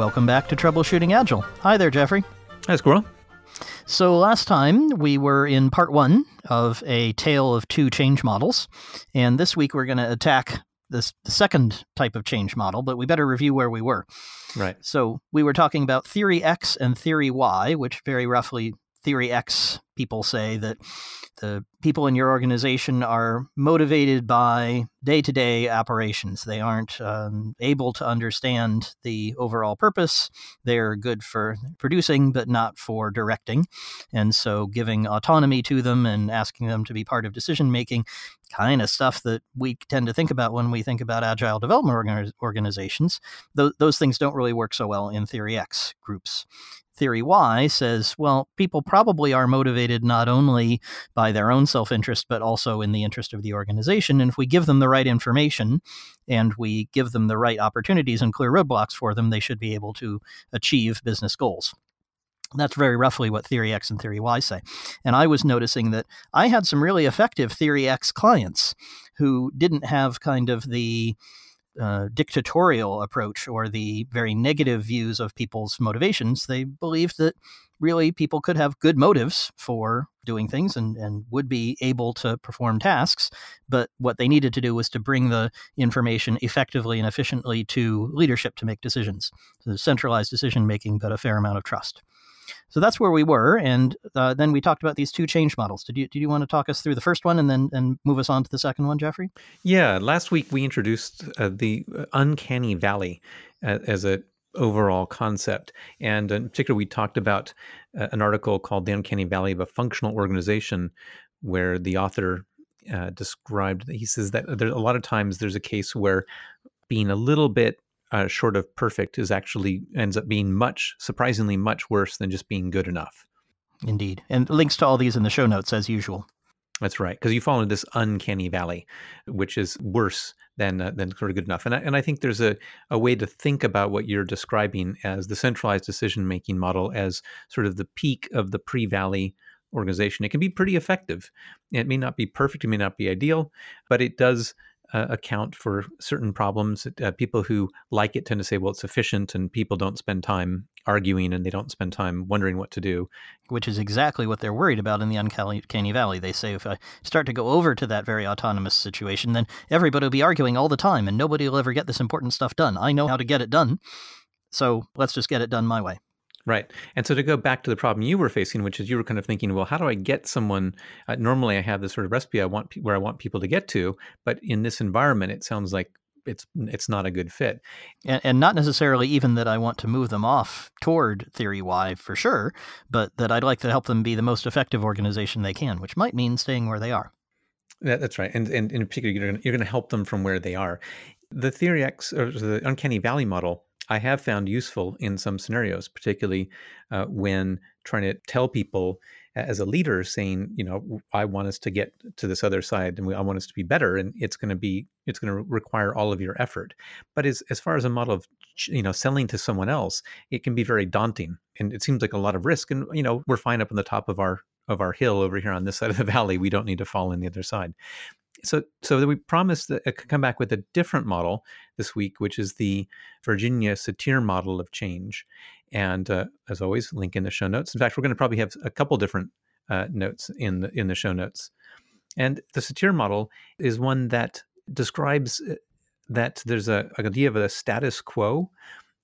Welcome back to Troubleshooting Agile. Hi there, Jeffrey. Hi, Squirrel. So, last time we were in part one of a tale of two change models. And this week we're going to attack this, the second type of change model, but we better review where we were. Right. So, we were talking about theory X and theory Y, which very roughly theory X people say that the people in your organization are motivated by day to day operations. They aren't um, able to understand the overall purpose. They're good for producing, but not for directing. And so, giving autonomy to them and asking them to be part of decision making kind of stuff that we tend to think about when we think about agile development organizations. Th- those things don't really work so well in Theory X groups. Theory Y says, well, people probably are motivated not only by their own self interest, but also in the interest of the organization. And if we give them the right information and we give them the right opportunities and clear roadblocks for them, they should be able to achieve business goals. That's very roughly what Theory X and Theory Y say. And I was noticing that I had some really effective Theory X clients who didn't have kind of the uh, dictatorial approach or the very negative views of people's motivations. They believed that really people could have good motives for doing things and, and would be able to perform tasks, but what they needed to do was to bring the information effectively and efficiently to leadership to make decisions. So centralized decision making, but a fair amount of trust. So that's where we were, and uh, then we talked about these two change models. Did you did you want to talk us through the first one and then and move us on to the second one, Jeffrey? Yeah, last week we introduced uh, the uncanny valley uh, as a overall concept, and in particular, we talked about uh, an article called "The Uncanny Valley of a Functional Organization," where the author uh, described. He says that there a lot of times there's a case where being a little bit uh, short of perfect is actually ends up being much surprisingly much worse than just being good enough. Indeed. And links to all these in the show notes as usual. That's right because you fall into this uncanny valley which is worse than uh, than sort of good enough. And I, and I think there's a, a way to think about what you're describing as the centralized decision making model as sort of the peak of the pre-valley organization. It can be pretty effective. It may not be perfect it may not be ideal but it does uh, account for certain problems. Uh, people who like it tend to say, well, it's efficient, and people don't spend time arguing and they don't spend time wondering what to do. Which is exactly what they're worried about in the uncanny valley. They say if I start to go over to that very autonomous situation, then everybody will be arguing all the time and nobody will ever get this important stuff done. I know how to get it done. So let's just get it done my way. Right. And so to go back to the problem you were facing, which is you were kind of thinking, well, how do I get someone? Uh, normally, I have this sort of recipe I want where I want people to get to, but in this environment, it sounds like it's it's not a good fit. And, and not necessarily even that I want to move them off toward Theory Y for sure, but that I'd like to help them be the most effective organization they can, which might mean staying where they are. That, that's right. And, and in particular, you're going to help them from where they are. The Theory X, or the Uncanny Valley model, I have found useful in some scenarios, particularly uh, when trying to tell people as a leader, saying, you know, I want us to get to this other side, and we, I want us to be better, and it's going to be, it's going to require all of your effort. But as as far as a model of, you know, selling to someone else, it can be very daunting, and it seems like a lot of risk. And you know, we're fine up on the top of our of our hill over here on this side of the valley. We don't need to fall in the other side so so we promised that I uh, could come back with a different model this week, which is the Virginia Satir model of change. And uh, as always, link in the show notes. In fact, we're going to probably have a couple different uh, notes in the in the show notes. And the Satir model is one that describes uh, that there's a, a idea of a status quo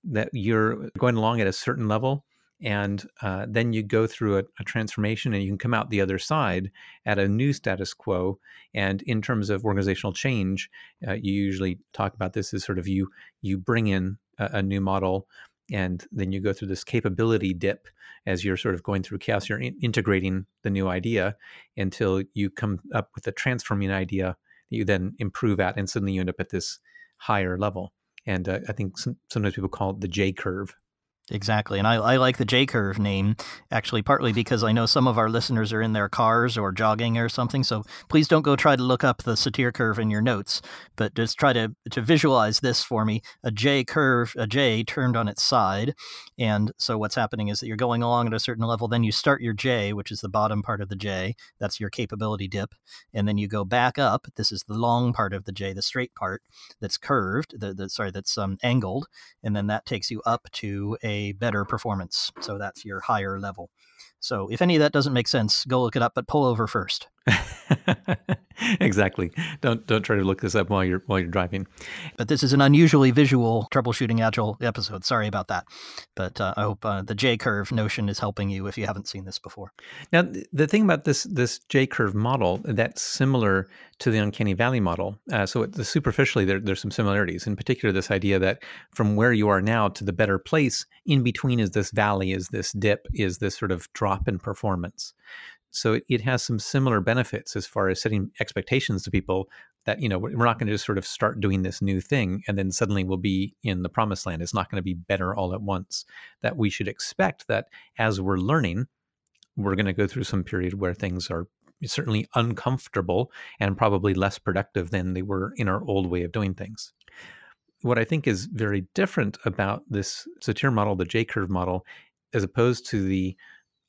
that you're going along at a certain level and uh, then you go through a, a, transformation and you can come out the other side at a new status quo and in terms of organizational change uh, you usually talk about this as sort of you you bring in a, a, new model and then you go through this capability dip as you're sort of going through chaos you're in, integrating the new idea until you come up with a transforming idea that you then improve at and suddenly you end up at this higher level. And uh, i think some, sometimes people call it the j curve Exactly. And I, I like the J curve name, actually, partly because I know some of our listeners are in their cars or jogging or something. So please don't go try to look up the Satir curve in your notes, but just try to, to visualize this for me a J curve, a J turned on its side. And so what's happening is that you're going along at a certain level. Then you start your J, which is the bottom part of the J. That's your capability dip. And then you go back up. This is the long part of the J, the straight part that's curved, the, the sorry, that's um, angled. And then that takes you up to a better performance. So that's your higher level. So if any of that doesn't make sense, go look it up, but pull over first. exactly. Don't don't try to look this up while you're while you're driving. But this is an unusually visual troubleshooting agile episode. Sorry about that. But uh, I hope uh, the J curve notion is helping you if you haven't seen this before. Now the thing about this this J curve model that's similar to the uncanny valley model. Uh, so the superficially there, there's some similarities. In particular, this idea that from where you are now to the better place, in between is this valley, is this dip, is this sort of drop in performance. So it, it has some similar benefits as far as setting expectations to people that, you know, we're not going to just sort of start doing this new thing and then suddenly we'll be in the promised land. It's not going to be better all at once. That we should expect that as we're learning, we're going to go through some period where things are certainly uncomfortable and probably less productive than they were in our old way of doing things. What I think is very different about this Satir model, the J curve model, as opposed to the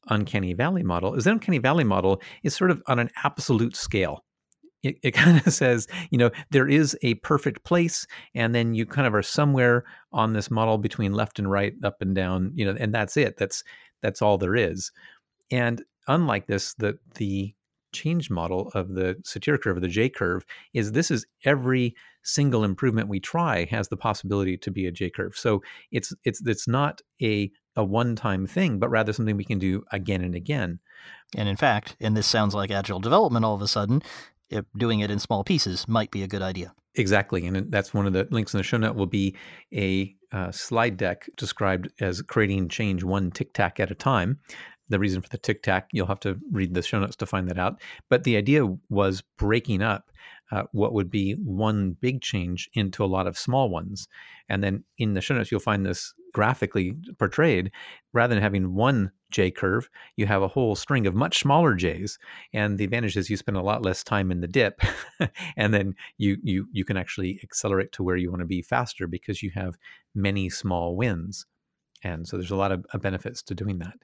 uncanny valley model is the uncanny valley model is sort of on an absolute scale. It, it kind of says you know there is a perfect place and then you kind of are somewhere on this model between left and right up and down you know and that's it. That's that's all there is. And unlike this the the change model of the satir curve or the j curve is this is every single improvement we try has the possibility to be a j curve. So it's it's it's not a a one time thing, but rather something we can do again and again. And in fact, and this sounds like agile development all of a sudden, doing it in small pieces might be a good idea. Exactly. And that's one of the links in the show note will be a uh, slide deck described as creating change one tic tac at a time. The reason for the tic tac, you'll have to read the show notes to find that out. But the idea was breaking up uh, what would be one big change into a lot of small ones. And then in the show notes, you'll find this graphically portrayed. Rather than having one J curve, you have a whole string of much smaller J's. And the advantage is you spend a lot less time in the dip, and then you you you can actually accelerate to where you want to be faster because you have many small wins. And so there's a lot of benefits to doing that.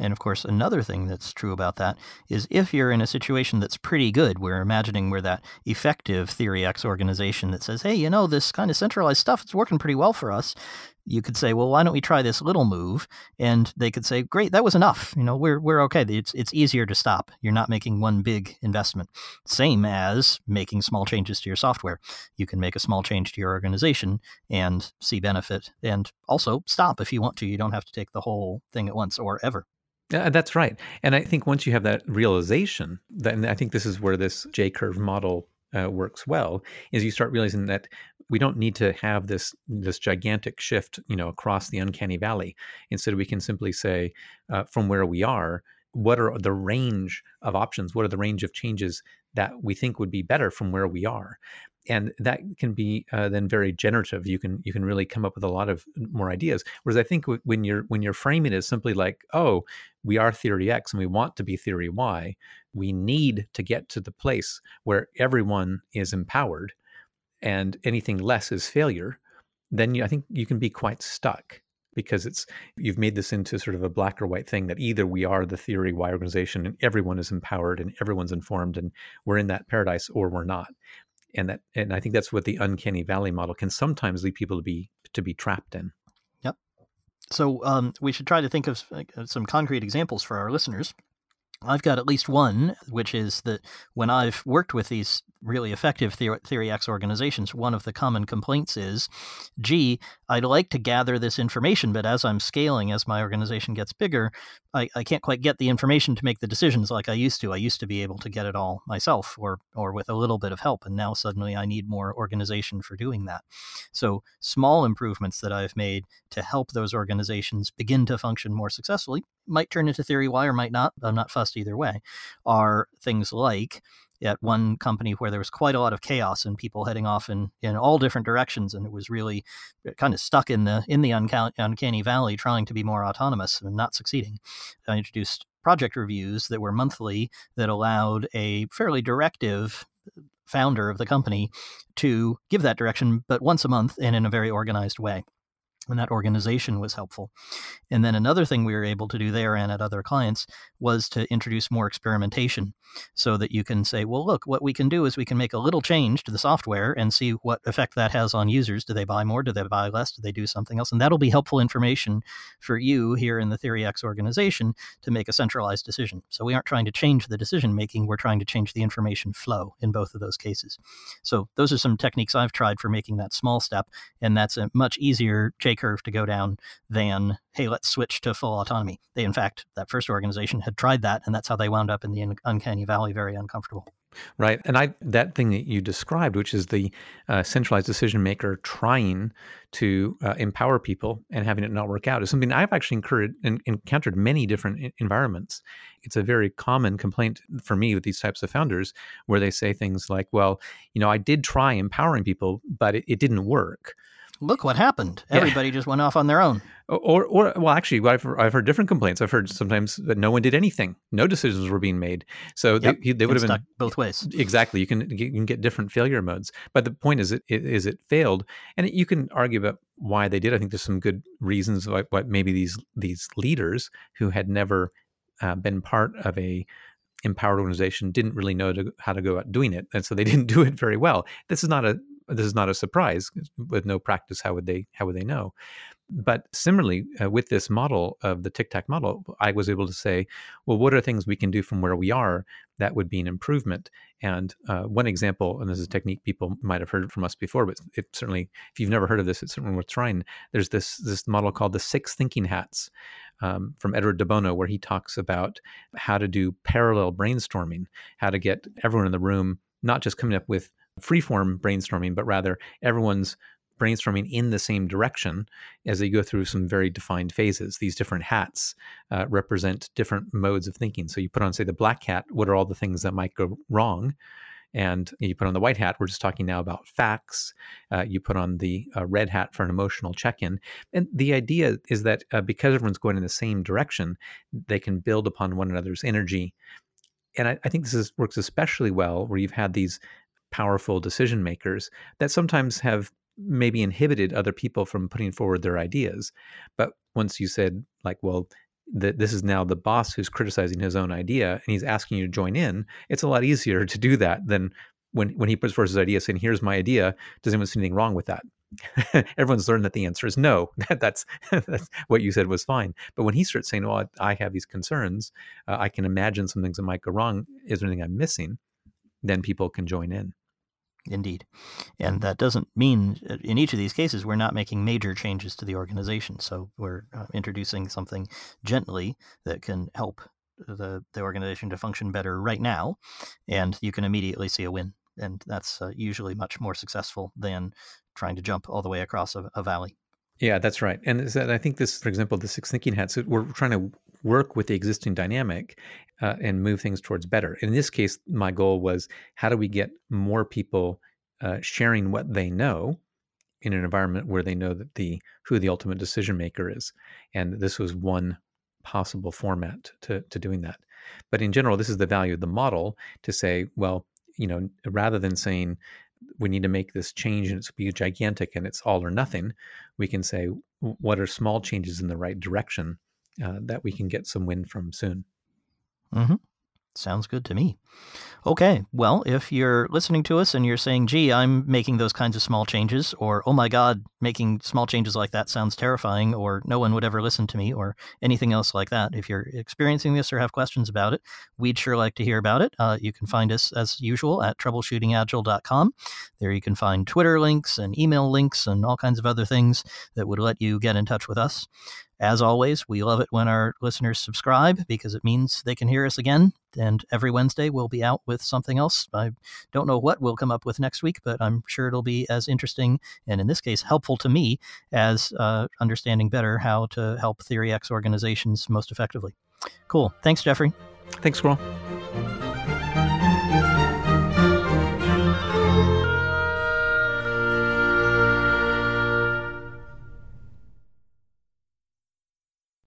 And of course, another thing that's true about that is if you're in a situation that's pretty good, we're imagining we're that effective Theory X organization that says, hey, you know, this kind of centralized stuff, it's working pretty well for us. You could say, well, why don't we try this little move? And they could say, great, that was enough. You know, we're, we're okay. It's, it's easier to stop. You're not making one big investment. Same as making small changes to your software. You can make a small change to your organization and see benefit and also stop if you want to. You don't have to take the whole thing at once or ever. Yeah, that's right. And I think once you have that realization, then I think this is where this J curve model uh, works well, is you start realizing that we don't need to have this this gigantic shift, you know, across the uncanny valley. Instead, we can simply say, uh, from where we are, what are the range of options? What are the range of changes that we think would be better from where we are? and that can be uh, then very generative you can you can really come up with a lot of more ideas whereas i think when you're when you're framing it simply like oh we are theory x and we want to be theory y we need to get to the place where everyone is empowered and anything less is failure then you, i think you can be quite stuck because it's you've made this into sort of a black or white thing that either we are the theory y organization and everyone is empowered and everyone's informed and we're in that paradise or we're not and that and I think that's what the uncanny valley model can sometimes lead people to be to be trapped in. So um, we should try to think of some concrete examples for our listeners. I've got at least one, which is that when I've worked with these really effective Theory X organizations, one of the common complaints is, gee, I'd like to gather this information, but as I'm scaling, as my organization gets bigger, I, I can't quite get the information to make the decisions like I used to. I used to be able to get it all myself or, or with a little bit of help, and now suddenly I need more organization for doing that. So, small improvements that I've made to help those organizations begin to function more successfully might turn into Theory Y or might not. I'm not fussed either way. Are things like at one company where there was quite a lot of chaos and people heading off in, in all different directions, and it was really uh, kind of stuck in the in the uncanny valley, trying to be more autonomous and not succeeding. I introduced project reviews that were monthly that allowed a fairly directive founder of the company to give that direction, but once a month and in a very organized way and that organization was helpful. And then another thing we were able to do there and at other clients was to introduce more experimentation so that you can say, well, look, what we can do is we can make a little change to the software and see what effect that has on users. Do they buy more? Do they buy less? Do they do something else? And that'll be helpful information for you here in the Theory X organization to make a centralized decision. So we aren't trying to change the decision making, we're trying to change the information flow in both of those cases. So those are some techniques I've tried for making that small step, and that's a much easier J curve to go down than, hey, let's switch to full autonomy. They, in fact, that first organization had tried that, and that's how they wound up in the uncanny valley, very uncomfortable. Right, and I that thing that you described, which is the uh, centralized decision maker trying to uh, empower people and having it not work out, is something I've actually incurred, in, encountered many different environments. It's a very common complaint for me with these types of founders, where they say things like, "Well, you know, I did try empowering people, but it, it didn't work." Look what happened. Everybody yeah. just went off on their own. Or, or well, actually, I've, I've heard different complaints. I've heard sometimes that no one did anything, no decisions were being made. So yep. they, they would have been both ways. Exactly. You can you can get different failure modes. But the point is, it is it failed, and you can argue about why they did. I think there's some good reasons why, why maybe these these leaders who had never uh, been part of a empowered organization didn't really know to, how to go about doing it, and so they didn't do it very well. This is not a this is not a surprise with no practice how would they how would they know? But similarly uh, with this model of the tic tac model i was able to say well what are things we can do from where we are that would be an improvement? And uh, one example and this is a technique people might have heard from us before but it certainly if you've never heard of this it's certainly worth trying. There's this this model called the six thinking hats um, from edward de bono where he talks about how to do parallel brainstorming how to get everyone in the room not just coming up with freeform brainstorming, but rather everyone's brainstorming in the same direction as they go through some very defined phases. These different hats uh, represent different modes of thinking. So you put on, say, the black hat, what are all the things that might go wrong? And you put on the white hat, we're just talking now about facts. Uh, you put on the uh, red hat for an emotional check in. And the idea is that uh, because everyone's going in the same direction, they can build upon one another's energy. And I, I think this is, works especially well where you've had these powerful decision makers that sometimes have maybe inhibited other people from putting forward their ideas. But once you said, like, well, that this is now the boss who's criticizing his own idea and he's asking you to join in, it's a lot easier to do that than when, when he puts forth his idea saying, here's my idea. Does anyone see anything wrong with that? Everyone's learned that the answer is no. that's, that's what you said was fine. But when he starts saying, well, I, I have these concerns, uh, I can imagine some things that might go wrong. Is there anything I'm missing? Then people can join in. Indeed. And that doesn't mean uh, in each of these cases we're not making major changes to the organization. So we're uh, introducing something gently that can help the, the organization to function better right now. And you can immediately see a win. And that's uh, usually much more successful than trying to jump all the way across a, a valley. Yeah, that's right. And I think this, for example, the six thinking hats, we're trying to work with the existing dynamic uh, and move things towards better. In this case, my goal was how do we get more people uh, sharing what they know in an environment where they know that the who the ultimate decision maker is, and this was one possible format to to doing that. But in general, this is the value of the model to say, well, you know, rather than saying we need to make this change and it's be gigantic and it's all or nothing, we can say what are small changes in the right direction uh, that we can get some wind from soon. Mm-hmm. Sounds good to me. Okay, well, if you're listening to us and you're saying, gee, I'm making those kinds of small changes, or oh my God, making small changes like that sounds terrifying, or no one would ever listen to me, or anything else like that, if you're experiencing this or have questions about it, we'd sure like to hear about it. Uh, you can find us as usual at troubleshootingagile.com. There you can find Twitter links and email links and all kinds of other things that would let you get in touch with us. As always, we love it when our listeners subscribe because it means they can hear us again. And every Wednesday, we'll be out with something else. I don't know what we'll come up with next week, but I'm sure it'll be as interesting and, in this case, helpful to me as uh, understanding better how to help Theory X organizations most effectively. Cool. Thanks, Jeffrey. Thanks, Squirrel.